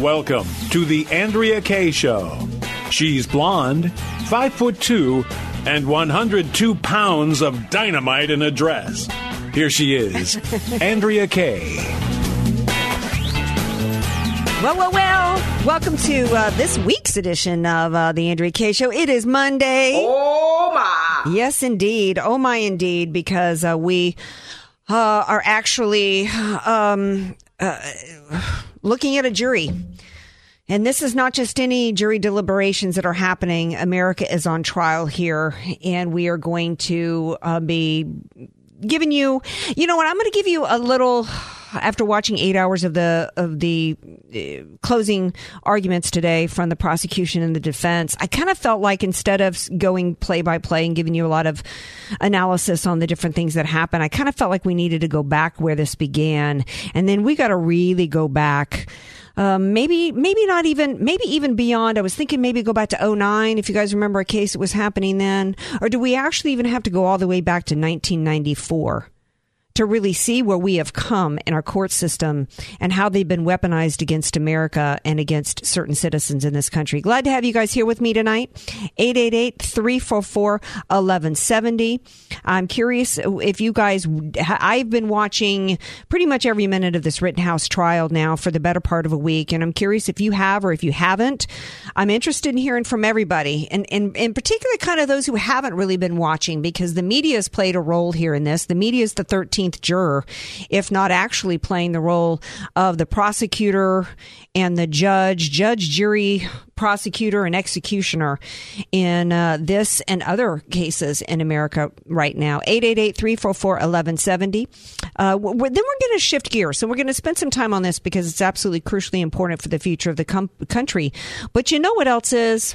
Welcome to the Andrea Kaye Show. She's blonde, five foot two, and 102 pounds of dynamite in a dress. Here she is, Andrea Kaye. Well, well, well. Welcome to uh, this week's edition of uh, the Andrea Kaye Show. It is Monday. Oh my! Yes, indeed. Oh my, indeed. Because uh, we uh, are actually um, uh, looking at a jury. And this is not just any jury deliberations that are happening. America is on trial here, and we are going to uh, be giving you, you know what? I'm going to give you a little after watching eight hours of the of the uh, closing arguments today from the prosecution and the defense, I kind of felt like instead of going play by play and giving you a lot of analysis on the different things that happened, I kind of felt like we needed to go back where this began, and then we got to really go back. Um, maybe, maybe not even, maybe even beyond. I was thinking maybe go back to 09, if you guys remember a case that was happening then. Or do we actually even have to go all the way back to 1994? To really see where we have come in our court system and how they've been weaponized against America and against certain citizens in this country. Glad to have you guys here with me tonight. 888-344-1170. I'm curious if you guys, I've been watching pretty much every minute of this Rittenhouse trial now for the better part of a week. And I'm curious if you have or if you haven't. I'm interested in hearing from everybody and, and in particular kind of those who haven't really been watching because the media has played a role here in this. The media is the 13th 13th juror, if not actually playing the role of the prosecutor and the judge, judge, jury, prosecutor, and executioner in uh, this and other cases in America right now. 888 344 1170. Uh, then we're going to shift gears. So we're going to spend some time on this because it's absolutely crucially important for the future of the com- country. But you know what else is?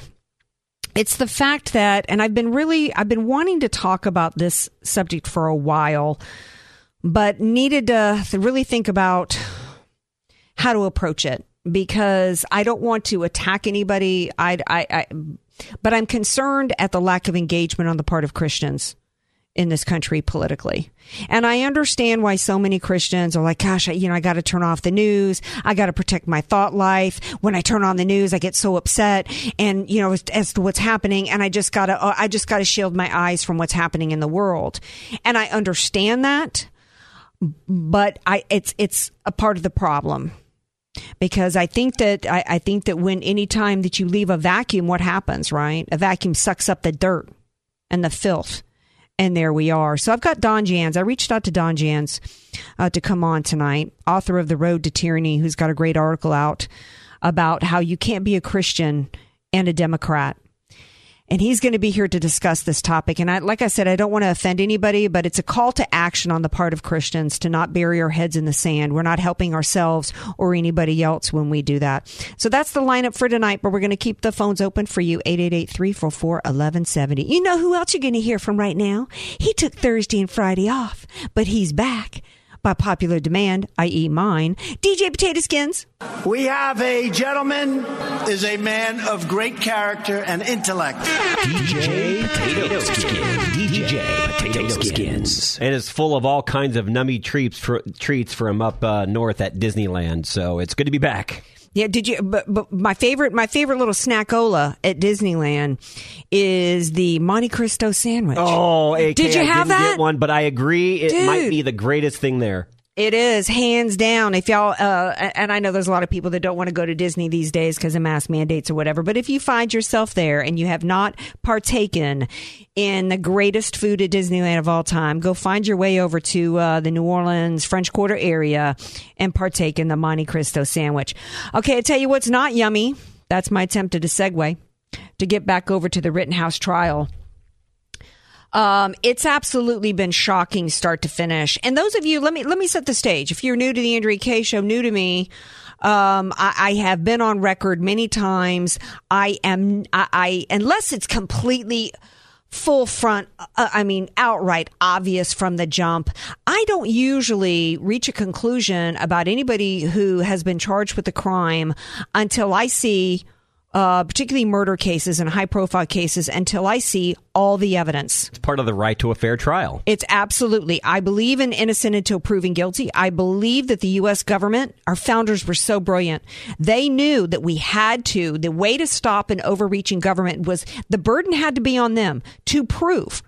it's the fact that, and I've been really, I've been wanting to talk about this subject for a while but needed to really think about how to approach it because I don't want to attack anybody. I, I, I, but I'm concerned at the lack of engagement on the part of Christians in this country politically. And I understand why so many Christians are like, gosh, I, you know, I got to turn off the news. I got to protect my thought life. When I turn on the news, I get so upset and, you know, as, as to what's happening. And I just got to, uh, I just got to shield my eyes from what's happening in the world. And I understand that but I it's it's a part of the problem because I think that I, I think that when any time that you leave a vacuum, what happens, right? A vacuum sucks up the dirt and the filth. And there we are. So I've got Don Jans. I reached out to Don Jans uh, to come on tonight, author of The Road to Tyranny, who's got a great article out about how you can't be a Christian and a Democrat and he's going to be here to discuss this topic. And I, like I said, I don't want to offend anybody, but it's a call to action on the part of Christians to not bury our heads in the sand. We're not helping ourselves or anybody else when we do that. So that's the lineup for tonight, but we're going to keep the phones open for you, 888-344-1170. You know who else you're going to hear from right now? He took Thursday and Friday off, but he's back by popular demand, i.e., mine, DJ Potato Skins. We have a gentleman is a man of great character and intellect. DJ Potato Skins. DJ Potato Skins. And it's full of all kinds of nummy treats for, treats from up uh, north at Disneyland. So it's good to be back. Yeah, did you? But, but my favorite, my favorite little snackola at Disneyland is the Monte Cristo sandwich. Oh, AK, did you I have didn't that? Get one, but I agree, it Dude. might be the greatest thing there. It is hands down. If y'all, uh, and I know there's a lot of people that don't want to go to Disney these days because of mask mandates or whatever. But if you find yourself there and you have not partaken in the greatest food at Disneyland of all time, go find your way over to uh, the New Orleans French Quarter area and partake in the Monte Cristo sandwich. Okay, I tell you what's not yummy. That's my attempt at a segue to get back over to the Rittenhouse trial. Um, it's absolutely been shocking start to finish. And those of you, let me let me set the stage. If you're new to the Andrea Kaye show, new to me, Um, I, I have been on record many times. I am, I, I unless it's completely full front, uh, I mean, outright obvious from the jump. I don't usually reach a conclusion about anybody who has been charged with a crime until I see uh, particularly murder cases and high profile cases, until I see all the evidence. It's part of the right to a fair trial. It's absolutely. I believe in innocent until proven guilty. I believe that the U.S. government, our founders were so brilliant. They knew that we had to, the way to stop an overreaching government was the burden had to be on them to prove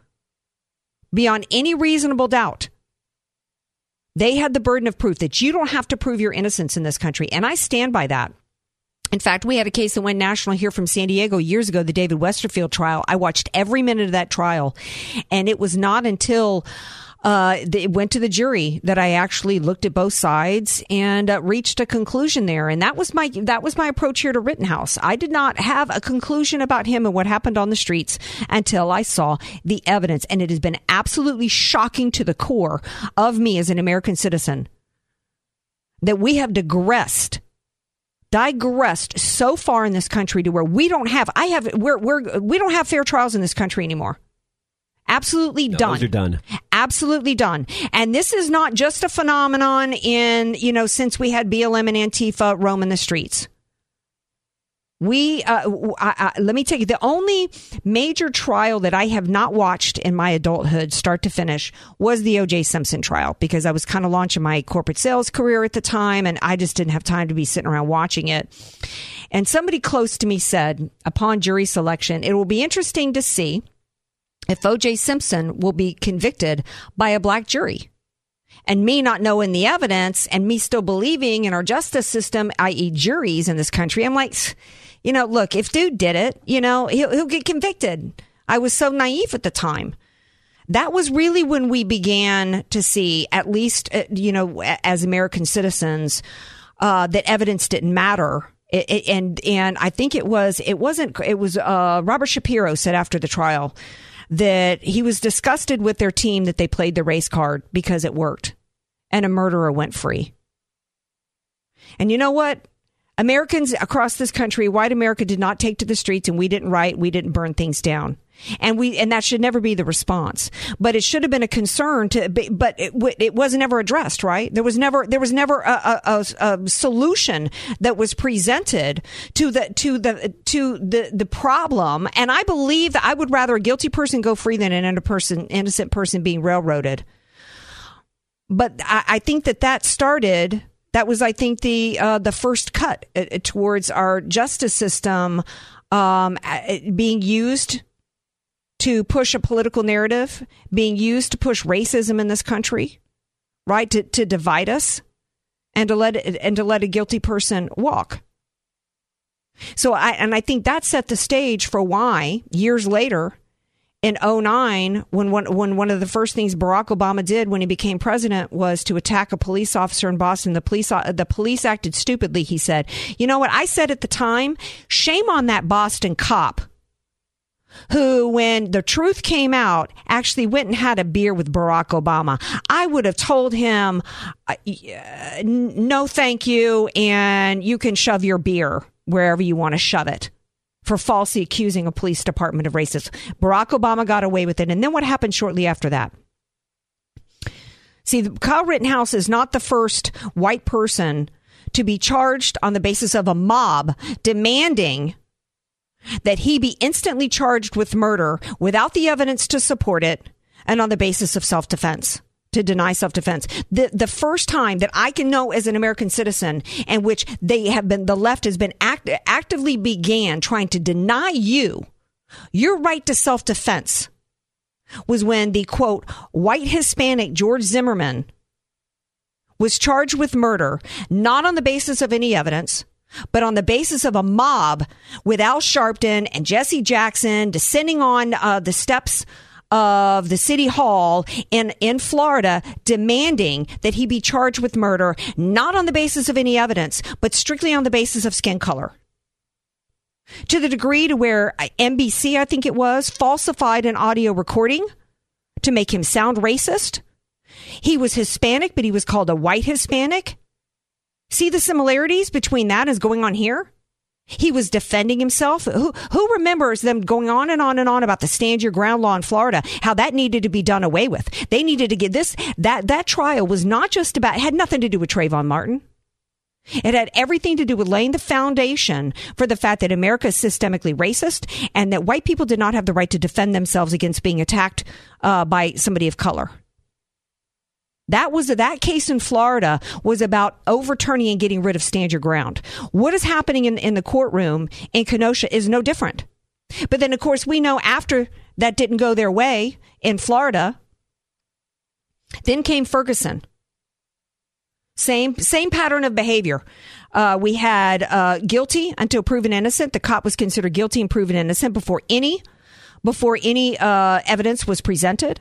beyond any reasonable doubt. They had the burden of proof that you don't have to prove your innocence in this country. And I stand by that. In fact, we had a case that went national here from San Diego years ago, the David Westerfield trial. I watched every minute of that trial, and it was not until uh, it went to the jury that I actually looked at both sides and uh, reached a conclusion there. And that was my that was my approach here to Rittenhouse. I did not have a conclusion about him and what happened on the streets until I saw the evidence, and it has been absolutely shocking to the core of me as an American citizen that we have digressed digressed so far in this country to where we don't have I have we're we're we don't have fair trials in this country anymore. Absolutely No, done. those are done. Absolutely done. And this is not just a phenomenon in, you know, since we had BLM and Antifa roaming the streets. We, uh, I, I- let me tell you, the only major trial that I have not watched in my adulthood, start to finish, was the O.J. Simpson trial because I was kind of launching my corporate sales career at the time, and I just didn't have time to be sitting around watching it. And somebody close to me said, upon jury selection, it will be interesting to see if O.J. Simpson will be convicted by a black jury. And me not knowing the evidence and me still believing in our justice system, i.e., juries in this country, I'm like, you know, look, if dude did it, you know, he'll, he'll get convicted. I was so naive at the time. That was really when we began to see, at least, uh, you know, as American citizens, uh, that evidence didn't matter. It, it, and and I think it was it wasn't it was uh, Robert Shapiro said after the trial that he was disgusted with their team that they played the race card because it worked and a murderer went free. And you know what? Americans across this country, white America did not take to the streets and we didn't riot, we didn't burn things down. And we, and that should never be the response. But it should have been a concern to, but it, it was never addressed, right? There was never, there was never a, a, a, solution that was presented to the, to the, to the, the problem. And I believe that I would rather a guilty person go free than an innocent person, innocent person being railroaded but I, I think that that started. That was, I think, the uh, the first cut uh, towards our justice system um, uh, being used to push a political narrative, being used to push racism in this country, right? To to divide us, and to let and to let a guilty person walk. So I and I think that set the stage for why years later in 09 when one when one of the first things Barack Obama did when he became president was to attack a police officer in Boston. The police the police acted stupidly he said. You know what I said at the time? Shame on that Boston cop who, when the truth came out, actually went and had a beer with Barack Obama. I would have told him, uh, no, thank you, and you can shove your beer wherever you want to shove it for falsely accusing a police department of racism. Barack Obama got away with it. And then what happened shortly after that? See, Kyle Rittenhouse is not the first white person to be charged on the basis of a mob demanding that he be instantly charged with murder without the evidence to support it and on the basis of self defense. To deny self defense. The, the first time that I can know as an American citizen in which they have been, the left has been act, actively began trying to deny you your right to self defense was when the quote, white Hispanic George Zimmerman was charged with murder, not on the basis of any evidence, but on the basis of a mob with Al Sharpton and Jesse Jackson descending on uh, the steps of the city hall in, in Florida demanding that he be charged with murder, not on the basis of any evidence, but strictly on the basis of skin color. To the degree to where uh, NBC, I think it was, falsified an audio recording to make him sound racist. He was Hispanic, but he was called a white Hispanic. See the similarities between that as going on here? He was defending himself. Who, who remembers them going on and on and on about the stand your ground law in Florida, how that needed to be done away with? They needed to get this, that, that trial was not just about, had nothing to do with Trayvon Martin. It had everything to do with laying the foundation for the fact that America is systemically racist and that white people did not have the right to defend themselves against being attacked uh, by somebody of color. That was that case in Florida was about overturning and getting rid of stand your ground. What is happening in, in the courtroom in Kenosha is no different. But then, of course, we know after that didn't go their way in Florida, then came Ferguson. Same same pattern of behavior. Uh, we had uh, guilty until proven innocent. The cop was considered guilty and proven innocent before any before any uh, evidence was presented.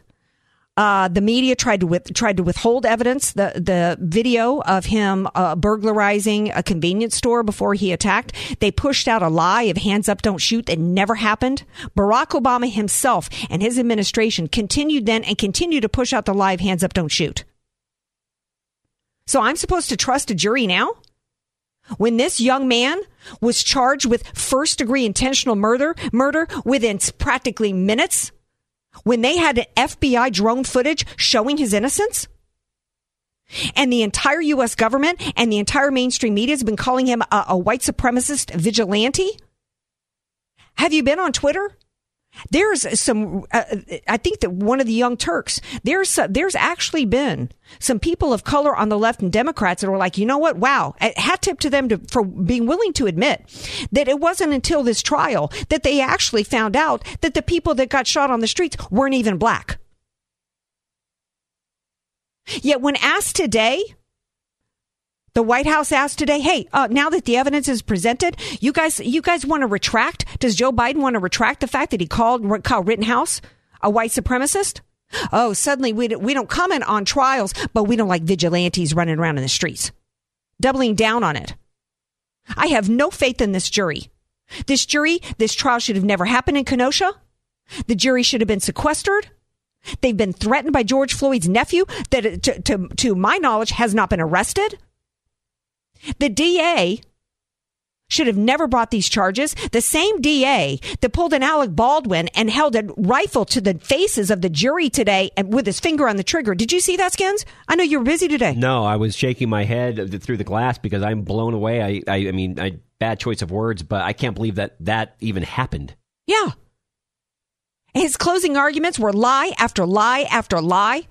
Uh, the media tried to with, tried to withhold evidence. The the video of him uh, burglarizing a convenience store before he attacked. They pushed out a lie of hands up, don't shoot that never happened. Barack Obama himself and his administration continued then and continue to push out the lie of hands up, don't shoot. So I'm supposed to trust a jury now? When this young man was charged with first degree intentional murder, murder within practically minutes, when they had an FBI drone footage showing his innocence? And the entire U.S. government and the entire mainstream media has been calling him a, a white supremacist vigilante? Have you been on Twitter? There's some, uh, I think that one of the young Turks, there's, uh, there's actually been some people of color on the left and Democrats that were like, you know what? Wow. Hat tip to them to, for being willing to admit that it wasn't until this trial that they actually found out that the people that got shot on the streets weren't even black. Yet when asked today, the White House asked today, "Hey, uh, now that the evidence is presented, you guys, you guys want to retract? Does Joe Biden want to retract the fact that he called Kyle Rittenhouse a white supremacist?" Oh, suddenly we we don't comment on trials, but we don't like vigilantes running around in the streets, doubling down on it. I have no faith in this jury. This jury, this trial should have never happened in Kenosha. The jury should have been sequestered. They've been threatened by George Floyd's nephew, that to, to, to my knowledge has not been arrested. The DA should have never brought these charges. The same DA that pulled an Alec Baldwin and held a rifle to the faces of the jury today and with his finger on the trigger. Did you see that, Skins? I know you were busy today. No, I was shaking my head through the glass because I'm blown away. I, I, I mean, I, bad choice of words, but I can't believe that that even happened. Yeah. His closing arguments were lie after lie after lie.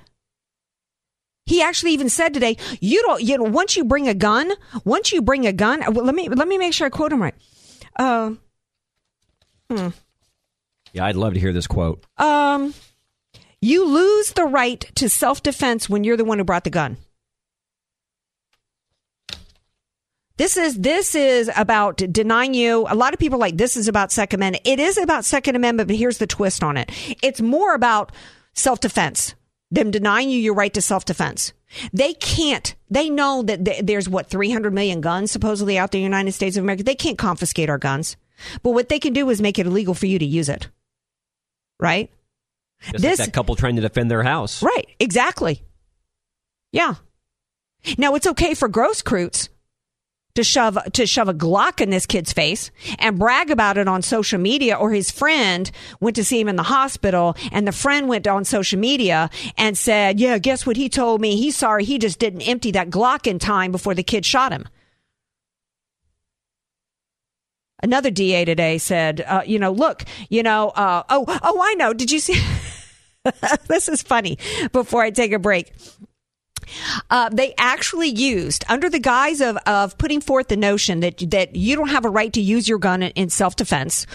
He actually even said today, "You don't. You know, once you bring a gun, once you bring a gun. Let me let me make sure I quote him right. Uh, hmm. Yeah, I'd love to hear this quote. Um, you lose the right to self defense when you're the one who brought the gun. This is this is about denying you. A lot of people like this is about Second Amendment. It is about Second Amendment, but here's the twist on it. It's more about self defense them denying you your right to self defense. They can't, they know that there's what, 300 million guns supposedly out there in the United States of America. They can't confiscate our guns. But what they can do is make it illegal for you to use it. Right? Just this, like that couple trying to defend their house. Right, exactly. Yeah. Now it's okay for gross Grosskreutz to shove to shove a Glock in this kid's face and brag about it on social media or his friend went to see him in the hospital and the friend went on social media and said, "Yeah, guess what he told me? He's sorry he just didn't empty that Glock in time before the kid shot him." Another DA today said, uh, "You know, look, you know, uh, oh, oh, I know. Did you see?" this is funny. Before I take a break, uh, they actually used, under the guise of, of putting forth the notion that that you don't have a right to use your gun in, in self defense.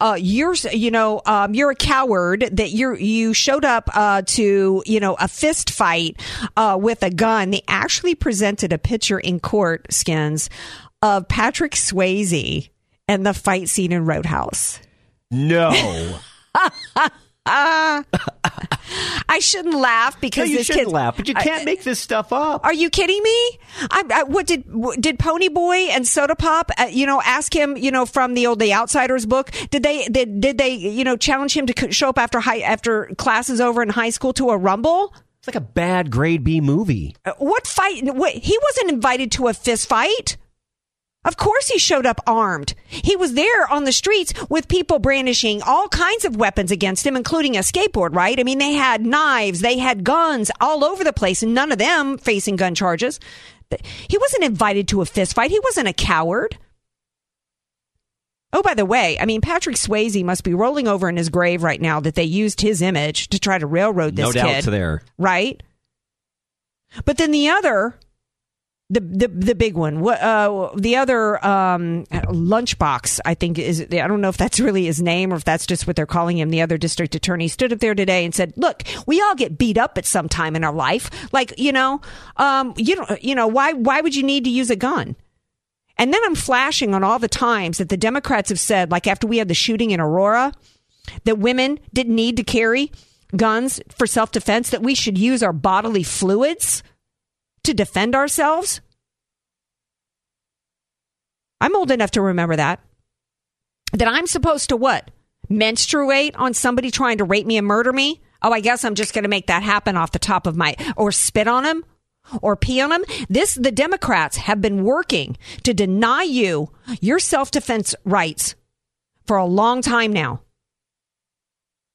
Uh, you're, you know, um, you're a coward. That you you showed up uh, to, you know, a fist fight uh, with a gun. They actually presented a picture in court, skins, of Patrick Swayze and the fight scene in Roadhouse. No. Uh, I shouldn't laugh because no, you shouldn't kid, laugh, but you can't I, make this stuff up. Are you kidding me? I, I, what did did Ponyboy and Sodapop, uh, you know, ask him, you know, from the old The Outsiders book? Did they did, did they you know challenge him to show up after high after classes over in high school to a rumble? It's like a bad grade B movie. Uh, What fight? What, he wasn't invited to a fist fight. Of course, he showed up armed. He was there on the streets with people brandishing all kinds of weapons against him, including a skateboard, right? I mean, they had knives, they had guns all over the place, and none of them facing gun charges. He wasn't invited to a fist fight. He wasn't a coward. Oh, by the way, I mean, Patrick Swayze must be rolling over in his grave right now that they used his image to try to railroad this no kid doubts there. right? But then the other, the the the big one, what uh, the other um, lunchbox, I think is I don't know if that's really his name or if that's just what they're calling him. The other district attorney stood up there today and said, "Look, we all get beat up at some time in our life. Like you know, um, you don't, you know, why why would you need to use a gun?" And then I'm flashing on all the times that the Democrats have said, like after we had the shooting in Aurora, that women didn't need to carry guns for self defense, that we should use our bodily fluids to defend ourselves. I'm old enough to remember that. That I'm supposed to what? Menstruate on somebody trying to rape me and murder me? Oh, I guess I'm just going to make that happen off the top of my, or spit on him? Or pee on him? This, the Democrats have been working to deny you your self defense rights for a long time now.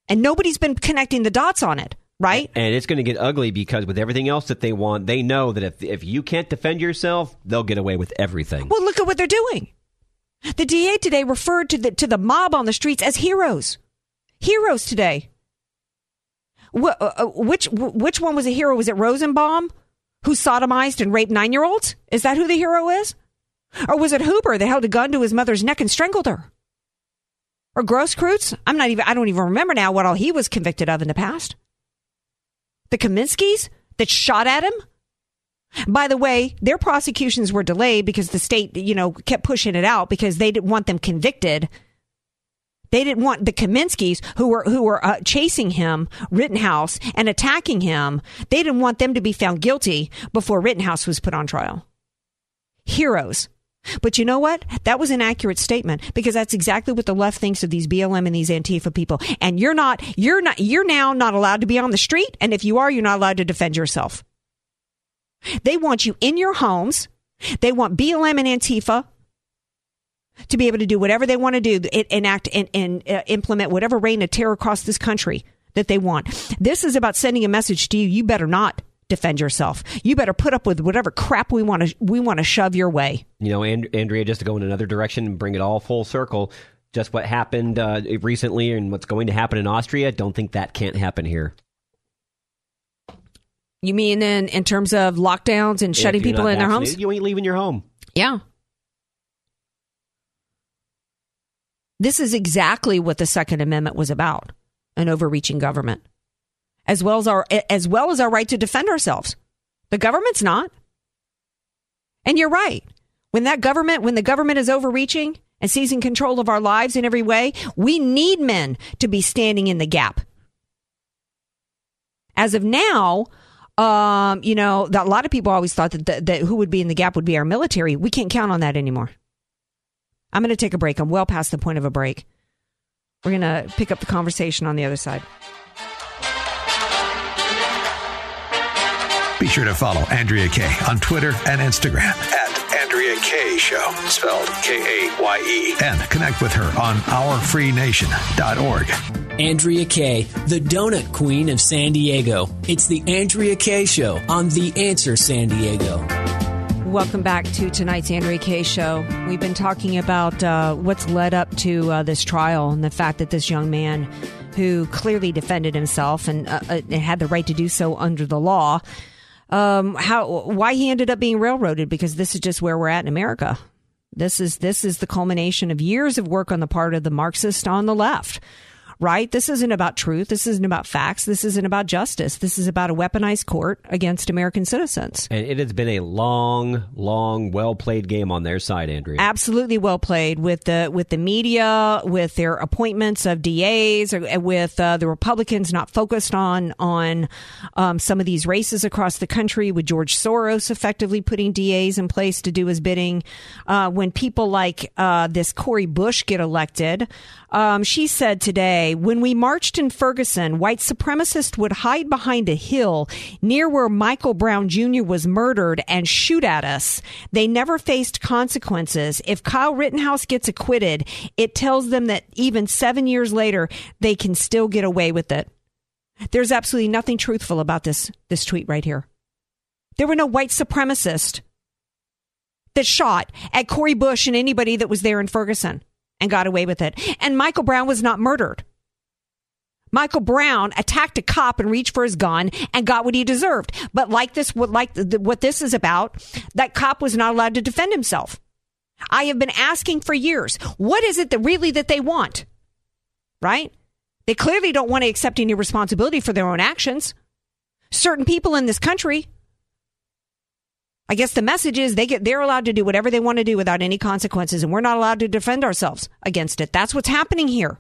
And nobody's been connecting the dots on it, right? And it's going to get ugly because with everything else that they want, they know that if if you can't defend yourself, they'll get away with everything. Well, look at what they're doing. The DA today referred to the to the mob on the streets as heroes. Heroes today. Wh- uh, uh, which which one was a hero? Was it Rosenbaum, who sodomized and raped nine year olds? Is that who the hero is? Or was it Huber that held a gun to his mother's neck and strangled her? Or Grosskreutz? I'm not even. I don't even remember now what all he was convicted of in the past. The Kaminskis that shot at him. By the way, their prosecutions were delayed because the state, you know, kept pushing it out because they didn't want them convicted. They didn't want the Kaminskis who were who were uh, chasing him, Rittenhouse, and attacking him. They didn't want them to be found guilty before Rittenhouse was put on trial. Heroes. But you know what? That was an accurate statement because that's exactly what the left thinks of these BLM and these Antifa people. And you're not, you're not, you're now not allowed to be on the street. And if you are, you're not allowed to defend yourself. They want you in your homes. They want BLM and Antifa to be able to do whatever they want to do, enact and, and uh, implement whatever reign of terror across this country that they want. This is about sending a message to you. You better not defend yourself. You better put up with whatever crap we want to we want to shove your way. You know, and, Andrea, just to go in another direction and bring it all full circle, just what happened uh, recently and what's going to happen in Austria, don't think that can't happen here. You mean in in terms of lockdowns and shutting people in their homes? You ain't leaving your home. Yeah. This is exactly what the Second Amendment was about, an overreaching government. As well as our as well as our right to defend ourselves. The government's not. And you're right. When that government when the government is overreaching and seizing control of our lives in every way, we need men to be standing in the gap. As of now, um, you know, a lot of people always thought that, that, that who would be in the gap would be our military. We can't count on that anymore. I'm going to take a break. I'm well past the point of a break. We're going to pick up the conversation on the other side. Be sure to follow Andrea Kaye on Twitter and Instagram at Andrea Kaye Show, spelled K A Y E, and connect with her on ourfreenation.org. Andrea Kaye, the donut queen of San Diego. It's the Andrea Kaye Show on The Answer San Diego. Welcome back to tonight's Andrea Kaye show. We've been talking about uh, what's led up to uh, this trial and the fact that this young man, who clearly defended himself and, uh, uh, and had the right to do so under the law, um, how why he ended up being railroaded because this is just where we're at in America. This is this is the culmination of years of work on the part of the Marxist on the left. Right? This isn't about truth. This isn't about facts. This isn't about justice. This is about a weaponized court against American citizens. And it has been a long, long, well played game on their side, Andrea. absolutely well played with the with the media, with their appointments of DAs, or with uh, the Republicans not focused on on um, some of these races across the country, with George Soros effectively putting DAs in place to do his bidding. Uh, when people like uh, this Cori Bush get elected, um, she said today when we marched in Ferguson, white supremacists would hide behind a hill near where Michael Brown Jr. was murdered and shoot at us. They never faced consequences. If Kyle Rittenhouse gets acquitted, it tells them that even seven years later, they can still get away with it. There's absolutely nothing truthful about this, this tweet right here. There were no white supremacists that shot at Cori Bush and anybody that was there in Ferguson and got away with it. And Michael Brown was not murdered. Michael Brown attacked a cop and reached for his gun and got what he deserved. But like this, what like what this is about, that cop was not allowed to defend himself. I have been asking for years, what is it that really that they want? Right? They clearly don't want to accept any responsibility for their own actions. Certain people in this country I guess the message is they get they're allowed to do whatever they want to do without any consequences and we're not allowed to defend ourselves against it. That's what's happening here.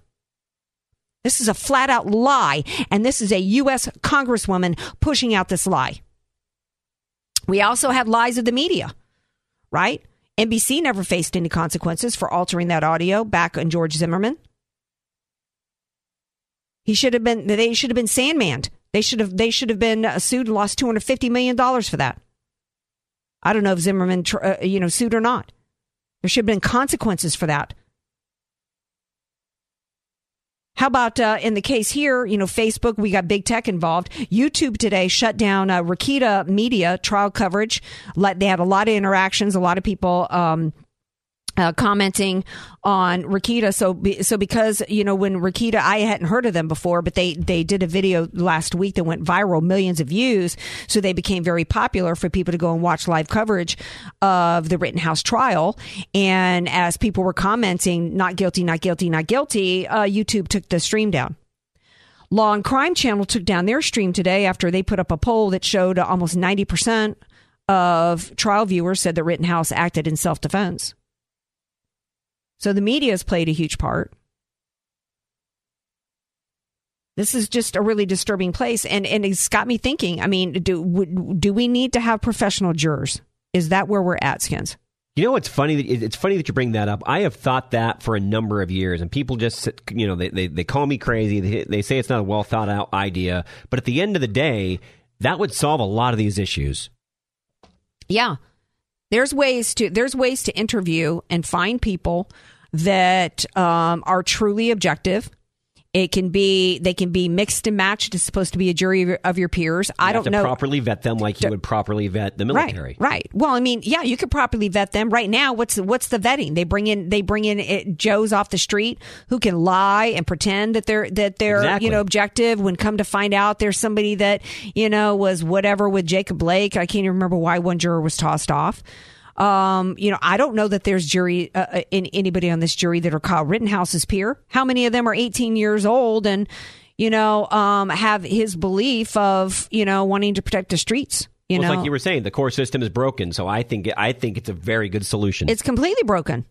This is a flat out lie and this is a US congresswoman pushing out this lie. We also have lies of the media, right? NBC never faced any consequences for altering that audio back on George Zimmerman. He should have been they should have been Sandmanned. They should have they should have been uh, sued and lost 250 million dollars for that. I don't know if Zimmerman, uh, you know, sued or not. There should have been consequences for that. How about uh, in the case here, you know, Facebook, we got big tech involved. YouTube today shut down uh, Rekieta Media trial coverage. They had a lot of interactions, a lot of people um, uh, commenting on Rekieta. So, so because you know when Rekieta, I hadn't heard of them before, but they they did a video last week that went viral, millions of views. So they became very popular for people to go and watch live coverage of the Rittenhouse trial. And as people were commenting, not guilty, not guilty, not guilty, uh, YouTube took the stream down. Law and Crime Channel took down their stream today after they put up a poll that showed almost ninety percent of trial viewers said that Rittenhouse acted in self defense. So the media has played a huge part. This is just a really disturbing place, and and it's got me thinking. I mean, do do we need to have professional jurors? Is that where we're at, Skins? You know, it's funny. That, it's funny that you bring that up. I have thought that for a number of years, and people just, you know, they they, they call me crazy. They, they say it's not a well thought out idea, but at the end of the day, that would solve a lot of these issues. Yeah, there's ways to there's ways to interview and find people that um, are truly objective. It can be they can be mixed and matched. It's supposed to be a jury of your peers. You I don't know properly vet them like you would properly vet the military. Right, right. Well, I mean, yeah, you could properly vet them. Right now, what's what's the vetting? They bring in they bring in it, Joes off the street who can lie and pretend that they're that they're exactly. you know objective. When come to find out, there's somebody that you know was whatever with Jacob Blake. I can't even remember why one juror was tossed off. Um, you know, I don't know that there's jury uh, uh, in anybody on this jury that are Kyle Rittenhouse's peer. How many of them are 18 years old and you know um, have his belief of you know wanting to protect the streets? You well, know, like you were saying, the core system is broken. So I think I think it's a very good solution. It's completely broken.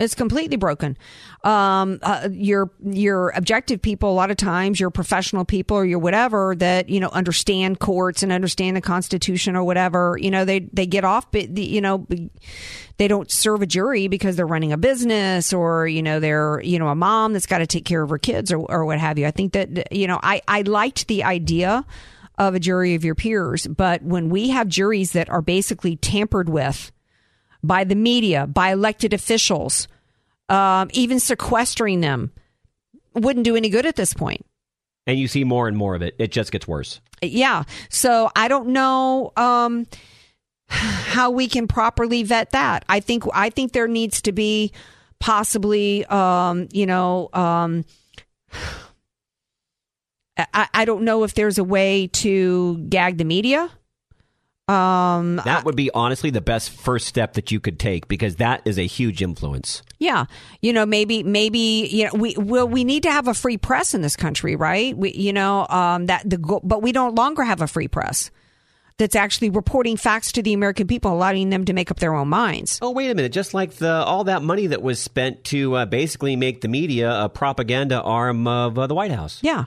It's completely broken. Um, uh, your your objective people, a lot of times, your professional people or your whatever that you know understand courts and understand the Constitution or whatever. You know, they they get off, but you know, they don't serve a jury because they're running a business or you know they're you know a mom that's got to take care of her kids or or what have you. I think that you know I I liked the idea of a jury of your peers, but when we have juries that are basically tampered with by the media, by elected officials, um, even sequestering them wouldn't do any good at this point. And you see more and more of it. It just gets worse. Yeah. So I don't know um, how we can properly vet that. I think I think there needs to be possibly, um, you know. Um, I, I don't know if there's a way to gag the media. Um, that would be honestly the best first step that you could take because that is a huge influence. Yeah, you know, maybe, maybe, you know, we well, we need to have a free press in this country, right? We, you know, um, that the but we don't longer have a free press that's actually reporting facts to the American people, allowing them to make up their own minds. Oh, wait a minute! Just like the all that money that was spent to uh, basically make the media a propaganda arm of uh, the White House. Yeah.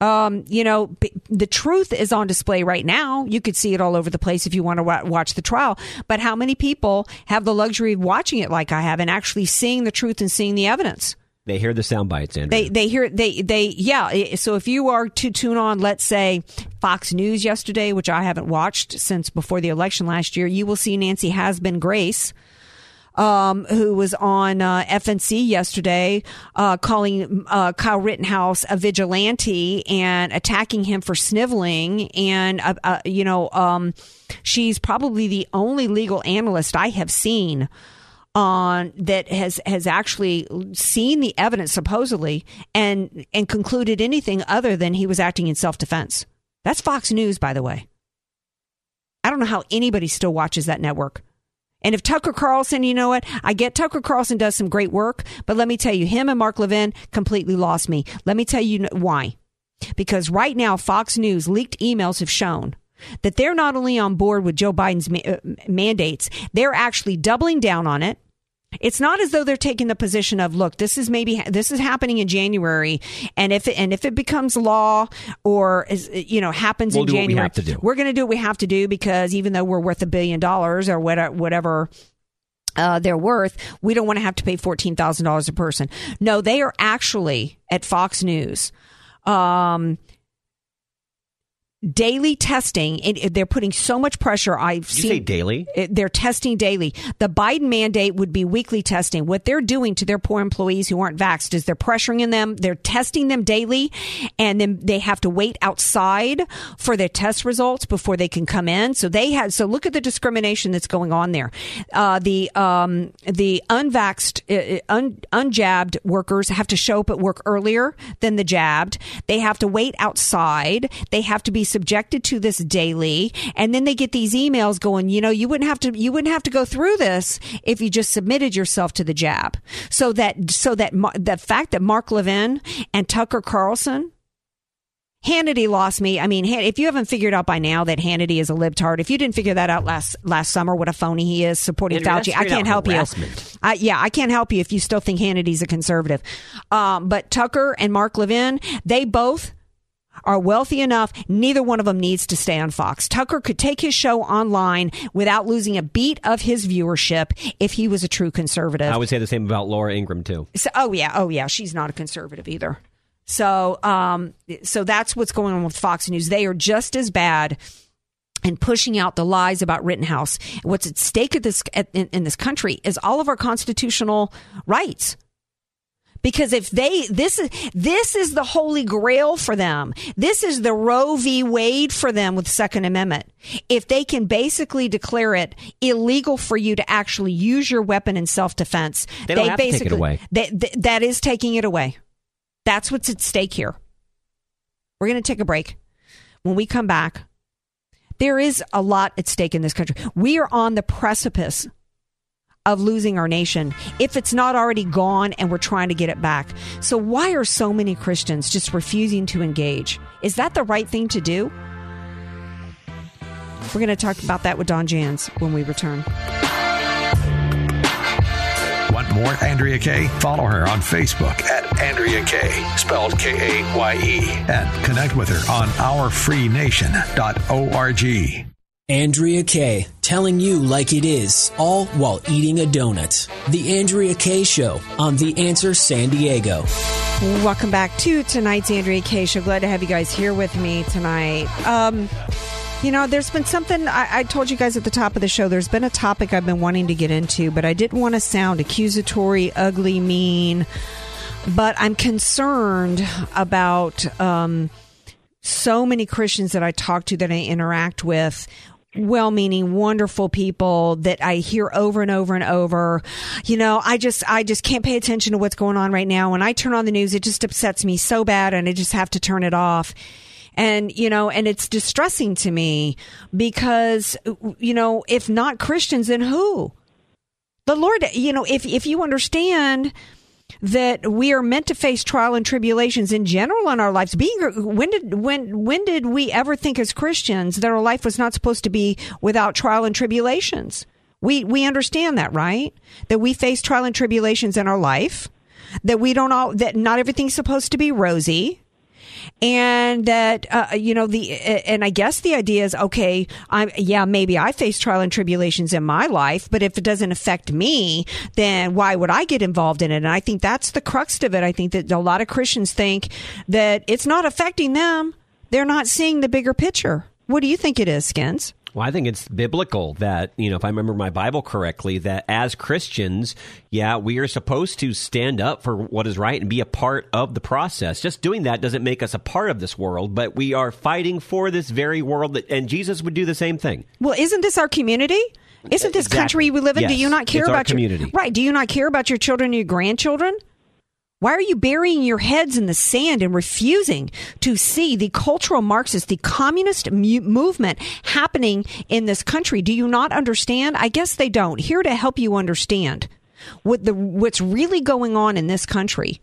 Um, you know, the truth is on display right now. You could see it all over the place if you want to watch the trial. But how many people have the luxury of watching it like I have and actually seeing the truth and seeing the evidence? They hear the sound bites, Andrea. They they hear they they yeah. So if you are to tune on, let's say Fox News yesterday, which I haven't watched since before the election last year, you will see Nancy has been Grace. Um, who was on uh, FNC yesterday, uh, calling uh, Kyle Rittenhouse a vigilante and attacking him for sniveling. And, uh, uh, you know, um, she's probably the only legal analyst I have seen on that has has actually seen the evidence supposedly and and concluded anything other than he was acting in self defense. That's Fox News, by the way. I don't know how anybody still watches that network. And if Tucker Carlson, you know what? I get Tucker Carlson does some great work, but let me tell you, him and Mark Levin completely lost me. Let me tell you why. Because right now, Fox News leaked emails have shown that they're not only on board with Joe Biden's ma- uh, mandates, they're actually doubling down on it. It's not as though they're taking the position of, look, this is maybe this is happening in January, and if it, and if it becomes law or is, you know happens We'll in we January, do. we're going to do what we have to do because even though we're worth a billion dollars or whatever, whatever uh, they're worth, we don't want to have to pay fourteen thousand dollars a person. No, they are actually at Fox News. Um, daily testing and they're putting so much pressure i've you seen say daily? it- they're testing daily. The Biden mandate would be weekly testing. What they're doing to their poor employees who aren't vaxxed is they're pressuring in them. They're testing them daily, and then they have to wait outside for their test results before they can come in. So they had. So look at the discrimination that's going on there. Uh, the um, the unvaxxed, uh, un, unjabbed workers have to show up at work earlier than the jabbed. They have to wait outside. They have to be subjected to this daily, and then they get these emails going. You know, you wouldn't have to. You wouldn't have to go through this if you just submitted yourself to the jab. So that so that the fact that Mark Levin and Tucker Carlson. Hannity lost me. I mean, if you haven't figured out by now that Hannity is a libtard, if you didn't figure that out last last summer, what a phony he is supporting Fauci, I can't help harassment. you. I, yeah, I can't help you if you still think Hannity's a conservative. Um, but Tucker and Mark Levin, they both are wealthy enough. Neither one of them needs to stay on Fox. Tucker could take his show online without losing a beat of his viewership if he was a true conservative. I would say the same about Laura Ingraham too. So, oh yeah, oh yeah, she's not a conservative either. So, um, so that's what's going on with Fox News. They are just as bad and pushing out the lies about Rittenhouse. What's at stake at this at, in, in this country is all of our constitutional rights. Because if they this is this is the holy grail for them. This is the Roe v. Wade for them with Second Amendment. If they can basically declare it illegal for you to actually use your weapon in self defense, They it basically away. they- th- that is taking it away. That's what's at stake here. We're going to take a break. When we come back, there is a lot at stake in this country. We are on the precipice of losing our nation if it's not already gone and we're trying to get it back. So, why are so many Christians just refusing to engage? Is that the right thing to do? We're going to talk about that with Don Jans when we return. Want more Andrea Kaye? Follow her on Facebook at Andrea Kaye, spelled K A Y E, and connect with her on ourfreenation.org. Andrea Kaye, telling you like it is, all while eating a donut. The Andrea Kaye Show on The Answer San Diego. Welcome back to tonight's Andrea Kaye Show. Glad to have you guys here with me tonight. Um, you know, there's been something I, I told you guys at the top of the show. There's been a topic I've been wanting to get into, but I didn't want to sound accusatory, ugly, mean. But I'm concerned about um, so many Christians that I talk to, that I interact with, well meaning wonderful people that I hear over and over and over. You know, I just I just can't pay attention to what's going on right now. When I turn on the news, it just upsets me so bad and I just have to turn it off. And, you know, and it's distressing to me because, you know, if not Christians, then who? The Lord, you know, if, if you understand that we are meant to face trial and tribulations in general in our lives. Being when did when when did we ever think as Christians that our life was not supposed to be without trial and tribulations? We we understand that, right? That we face trial and tribulations in our life. That we don't all that not everything's supposed to be rosy. And that uh, you know the and I guess the idea is okay. I'm yeah maybe I face trial and tribulations in my life, but if it doesn't affect me, then why would I get involved in it? And I think that's the crux of it. I think that a lot of Christians think that it's not affecting them. They're not seeing the bigger picture. What do you think it is, Skins? Well, I think it's biblical that, you know, if I remember my Bible correctly, that as Christians, yeah, we are supposed to stand up for what is right and be a part of the process. Just doing that doesn't make us a part of this world, but we are fighting for this very world that, and Jesus would do the same thing. Well, isn't this our community? Isn't this Exactly. country we live in? Do you not care it's about community. your right? Do you not care about your children and your grandchildren? Why are you burying your heads in the sand and refusing to see the cultural Marxist, the communist mu- movement happening in this country? Do you not understand? I guess they don't. Here to help you understand what the what's really going on in this country.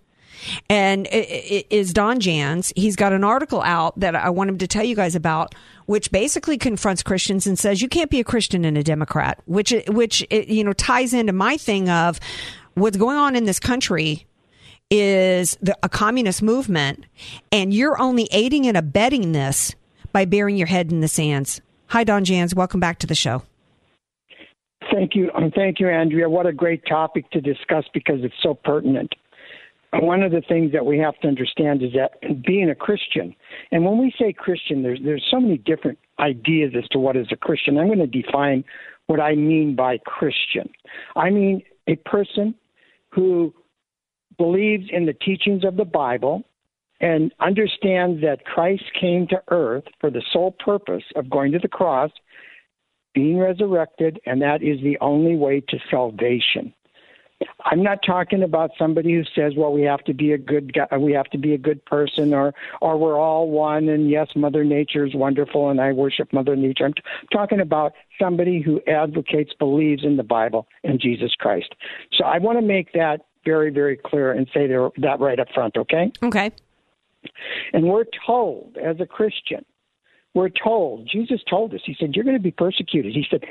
And i- i- is Don Jans. He's got an article out that I want him to tell you guys about, which basically confronts Christians and says you can't be a Christian and a Democrat, which which you know ties into my thing of what's going on in this country is the, a communist movement, and you're only aiding and abetting this by burying your head in the sands. Hi, Don Jans. Welcome back to the show. Thank you. Um, Thank you, Andrea. What a great topic to discuss because it's so pertinent. One of the things that we have to understand is that being a Christian, and when we say Christian, there's there's so many different ideas as to what is a Christian. I'm going to define what I mean by Christian. I mean a person who believes in the teachings of the Bible and understands that Christ came to earth for the sole purpose of going to the cross, being resurrected, and that is the only way to salvation. I'm not talking about somebody who says, "Well, we have to be a good guy, we have to be a good person," or "or we're all one." And yes, Mother Nature is wonderful, and I worship Mother Nature. I'm t- talking about somebody who advocates, believes in the Bible and Jesus Christ. So I want to make that very, very clear and say that right up front. Okay. Okay. And we're told as a Christian, we're told, Jesus told us, he said, You're going to be persecuted. He said,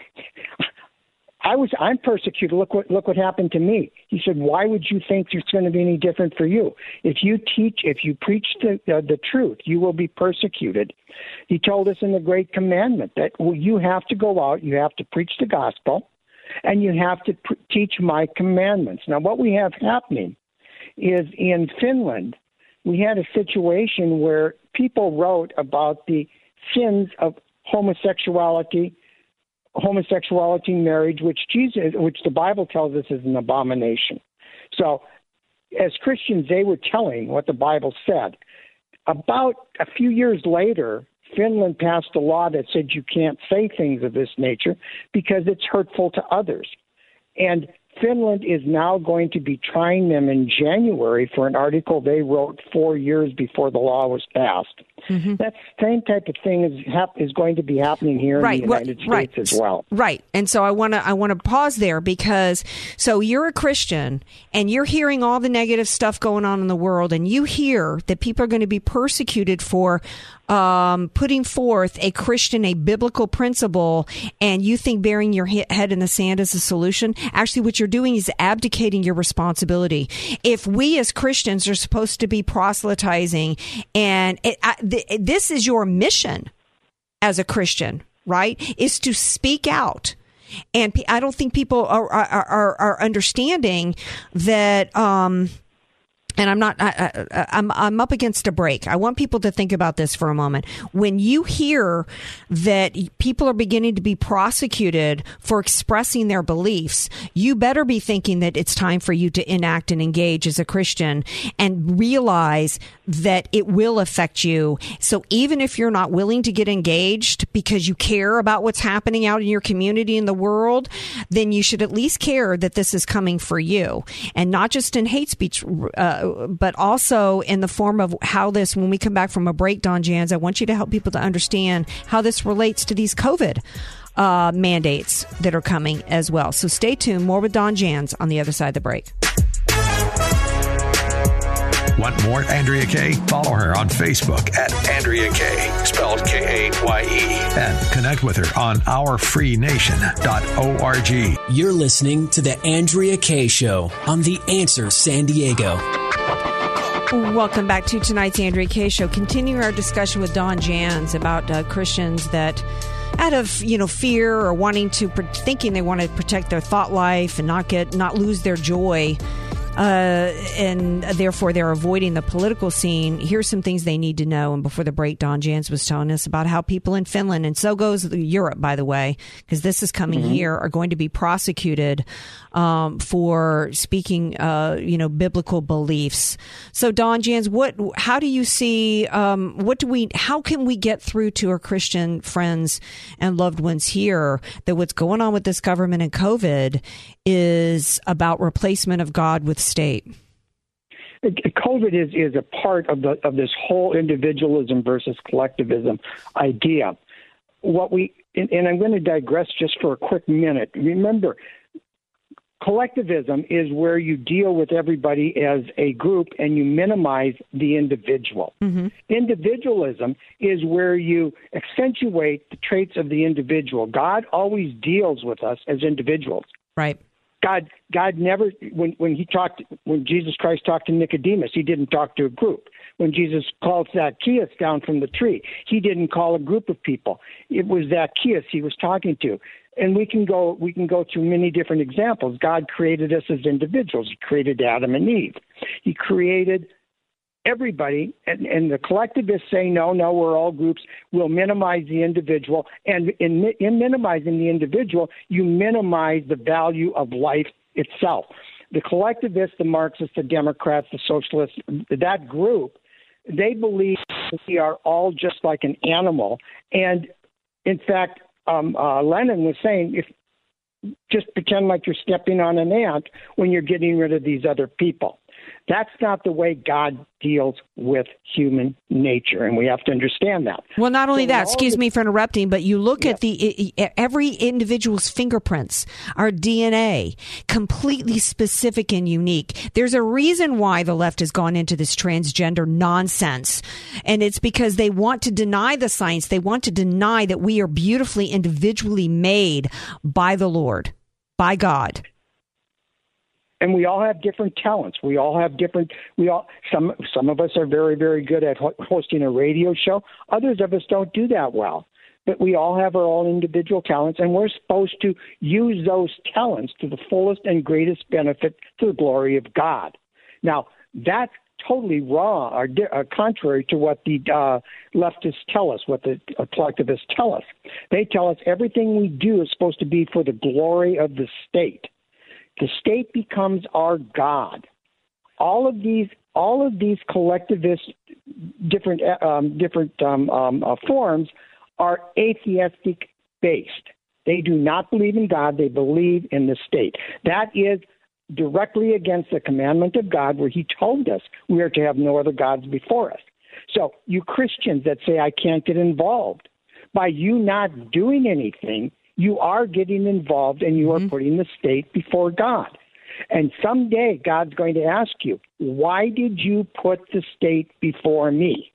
I was I'm persecuted. Look what look what happened to me. He said, Why would you think it's going to be any different for you? If you teach if you preach the uh, the truth, you will be persecuted. He told us in the great commandment that well, you have to go out, you have to preach the gospel, and you have to pr- teach my commandments. Now what we have happening is in Finland, we had a situation where people wrote about the sins of homosexuality, homosexuality, marriage, which Jesus, which the Bible tells us is an abomination. So, as Christians, they were telling what the Bible said. About a few years later, Finland passed a law that said you can't say things of this nature because it's hurtful to others. And Finland is now going to be trying them in January for an article they wrote four years before the law was passed. That same type of thing is hap- is going to be happening here right, in the United well, States right, as well. Right, and so I want to I want to pause there because so you're a Christian and you're hearing all the negative stuff going on in the world, and you hear that people are going to be persecuted for um, putting forth a Christian, a biblical principle, and you think burying your he- head in the sand is a solution. Actually, what you're doing is abdicating your responsibility. If we as Christians are supposed to be proselytizing, and it, I, th- this is your mission as a Christian, right? Is to speak out. And I don't think people are are, are, are understanding that. Um, and I'm not. I, I, I'm I'm up against a break. I want people to think about this for a moment. When you hear that people are beginning to be prosecuted for expressing their beliefs, you better be thinking that it's time for you to enact and engage as a Christian and realize that it will affect you. So even if you're not willing to get engaged because you care about what's happening out in your community in the world, then you should at least care that this is coming for you and not just in hate speech. Uh, but also in the form of how this, when we come back from a break, Don Jans, I want you to help people to understand how this relates to these COVID uh, mandates that are coming as well. So stay tuned. More with Don Jans on the other side of the break. Want more Andrea Kaye? Follow her on Facebook at Andrea Kaye, spelled K A Y E, and connect with her on ourfreenation.org. You're listening to The Andrea Kaye Show on The Answer San Diego. Welcome back to tonight's Andrea Kaye Show. Continuing our discussion with Don Jans about uh, Christians that, out of you know fear or wanting to thinking they want to protect their thought life and not get not lose their joy, uh, and therefore they're avoiding the political scene. Here's some things they need to know. And before the break, Don Jans was telling us about how people in Finland, and so goes Europe, by the way, because this is coming mm-hmm. here, are going to be prosecuted um, for speaking, uh, you know, biblical beliefs. So, Don Jans, what? How do you see? Um, what do we? How can we get through to our Christian friends and loved ones here that what's going on with this government and COVID is about replacement of God with state? COVID is, is a part of the of this whole individualism versus collectivism idea. What we and, and I'm going to digress just for a quick minute. Remember, collectivism is where you deal with everybody as a group and you minimize the individual. Mm-hmm. Individualism is where you accentuate the traits of the individual. God always deals with us as individuals. Right. God God never when when he talked when Jesus Christ talked to Nicodemus, he didn't talk to a group. When Jesus called Zacchaeus down from the tree, he didn't call a group of people. It was Zacchaeus he was talking to. And we can go we can go through many different examples. God created us as individuals. He created Adam and Eve. He created everybody, and, and the collectivists say, no, no, we're all groups. We'll minimize the individual. And in, in minimizing the individual, you minimize the value of life itself. The collectivists, the Marxists, the Democrats, the socialists, that group, they believe we are all just like an animal. And in fact, um, uh, Lenin was saying, if just pretend like you're stepping on an ant when you're getting rid of these other people. That's not the way God deals with human nature, and we have to understand that. Well, not only so that, excuse me for interrupting, but you look at the every individual's fingerprints, our DNA, completely specific and unique. There's a reason why the left has gone into this transgender nonsense, and it's because they want to deny the science. They want to deny that we are beautifully individually made by the Lord, by God and we all have different talents. We all have different. We all some some of us are very very good at ho- hosting a radio show. Others of us don't do that well. But we all have our own individual talents, and we're supposed to use those talents to the fullest and greatest benefit to the glory of God. Now, that's totally wrong or, di- or contrary to what the uh, leftists tell us, what the uh, collectivists tell us. They tell us everything we do is supposed to be for the glory of the state. The state becomes our God. All of these, all of these collectivist different um, different um, um, uh, forms are atheistic based. They do not believe in God. They believe in the state. That is directly against the commandment of God, where He told us we are to have no other gods before us. So, you Christians that say I can't get involved, by you not doing anything, you are getting involved and you mm-hmm. are putting the state before God. And someday God's going to ask you, why did you put the state before me?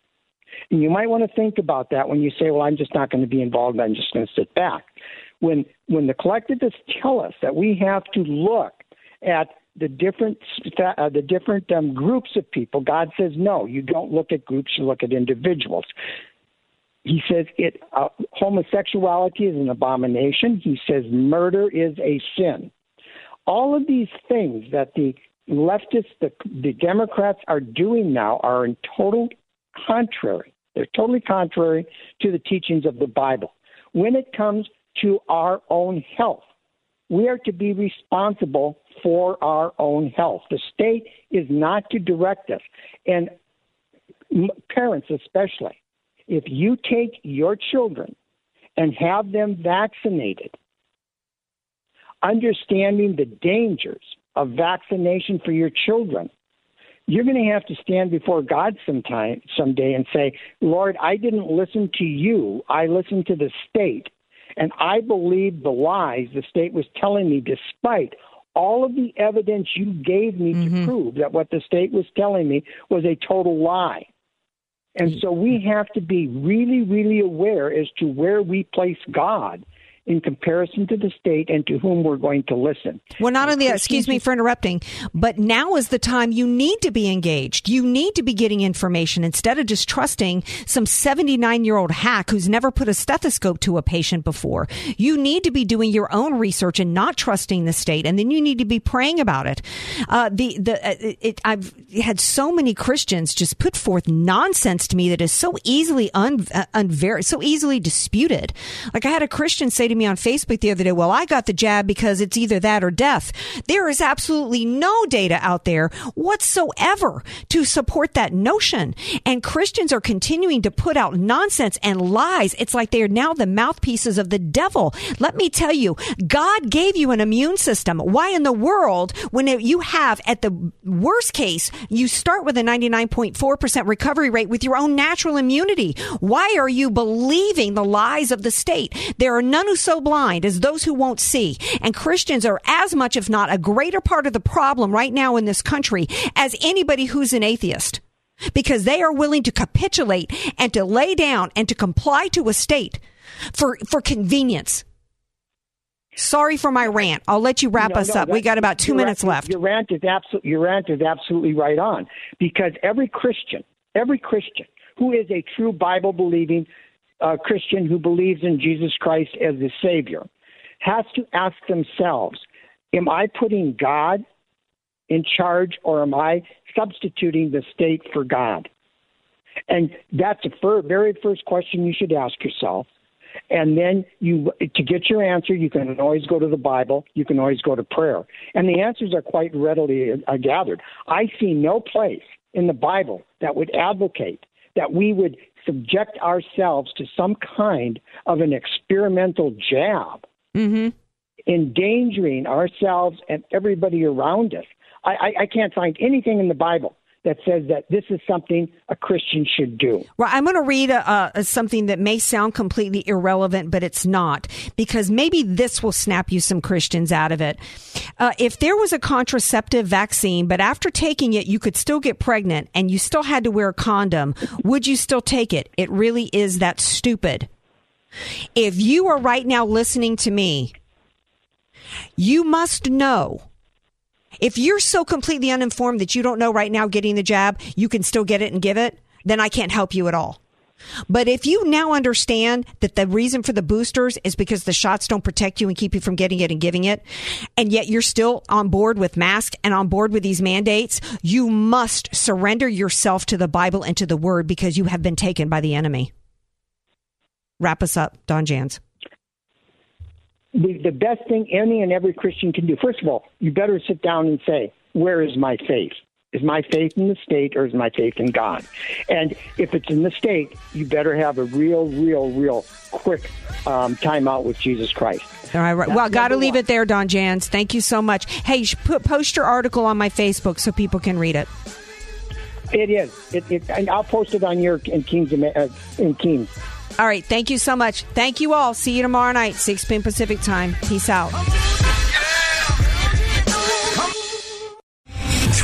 And you might want to think about that when you say, well, I'm just not going to be involved. I'm just going to sit back. When, when the collectivists tell us that we have to look at the different uh, the different um, groups of people. God says no. You don't look at groups. You look at individuals. He says it uh, homosexuality is an abomination. He says murder is a sin. All of these things that the leftists, the, the Democrats are doing now are in total contrary. They're totally contrary to the teachings of the Bible. When it comes to our own health, we are to be responsible for our own health. The state is not to direct us. And parents, especially, if you take your children and have them vaccinated, understanding the dangers of vaccination for your children, you're going to have to stand before God sometime someday and say, "Lord, I didn't listen to you. I listened to the state, and I believed the lies the state was telling me despite all of the evidence you gave me mm-hmm. to prove that what the state was telling me was a total lie." And mm. so we have to be really, really aware as to where we place God in comparison to the state and to whom we're going to listen. Well, not only, excuse me for interrupting, but now is the time you need to be engaged. You need to be getting information instead of just trusting some 79 year old hack who's never put a stethoscope to a patient before. You need to be doing your own research and not trusting the state, and then you need to be praying about it. Uh, the the uh, it, I've had so many Christians just put forth nonsense to me that is so easily un, uh, unver- so easily disputed. Like I had a Christian say to me on Facebook the other day, well, I got the jab because it's either that or death. There is absolutely no data out there whatsoever to support that notion. And Christians are continuing to put out nonsense and lies. It's like they are now the mouthpieces of the devil. Let me tell you, God gave you an immune system. Why in the world, when you have at the worst case, you start with a 99.4% recovery rate with your own natural immunity? Why are you believing the lies of the state? There are none who so blind as those who won't see. And Christians are as much, if not a greater part of the problem right now in this country as anybody who's an atheist. Because they are willing to capitulate and to lay down and to comply to a state for, for convenience. Sorry for my rant. I'll let you wrap No, us no, up. We got about two minutes rant- left. Your rant is absolutely your rant is absolutely right on because every Christian, every Christian who is a true Bible believing uh, Christian who believes in Jesus Christ as the Savior has to ask themselves: Am I putting God in charge, or am I substituting the state for God? And that's the fir- very first question you should ask yourself. And then you, to get your answer, you can always go to the Bible. You can always go to prayer, and the answers are quite readily uh, gathered. I see no place in the Bible that would advocate that we would subject ourselves to some kind of an experimental jab, mm-hmm. endangering ourselves and everybody around us. I, I, I can't find anything in the Bible that says that this is something a Christian should do. Well, I'm going to read a, a, something that may sound completely irrelevant, but it's not, because maybe this will snap you some Christians out of it. Uh, if there was a contraceptive vaccine, but after taking it, you could still get pregnant and you still had to wear a condom, would you still take it? It really is that stupid. If you are right now listening to me, you must know if you're so completely uninformed that you don't know right now getting the jab, you can still get it and give it, then I can't help you at all. But if you now understand that the reason for the boosters is because the shots don't protect you and keep you from getting it and giving it, and yet you're still on board with masks and on board with these mandates, you must surrender yourself to the Bible and to the Word because you have been taken by the enemy. Wrap us up, Don Jans. The, the best thing any and every Christian can do, first of all, you better sit down and say, Where is my faith? Is my faith in the state or is my faith in God? And if it's in the state, you better have a real, real, real quick um, time out with Jesus Christ. All right, right. Well, got to leave it there, Don Jans. Thank you so much. Hey, put, post your article on my Facebook so people can read it. It is. It, it, and I'll post it on your in Kings uh, in Kings. All right. Thank you so much. Thank you all. See you tomorrow night, 6 p.m. Pacific time. Peace out.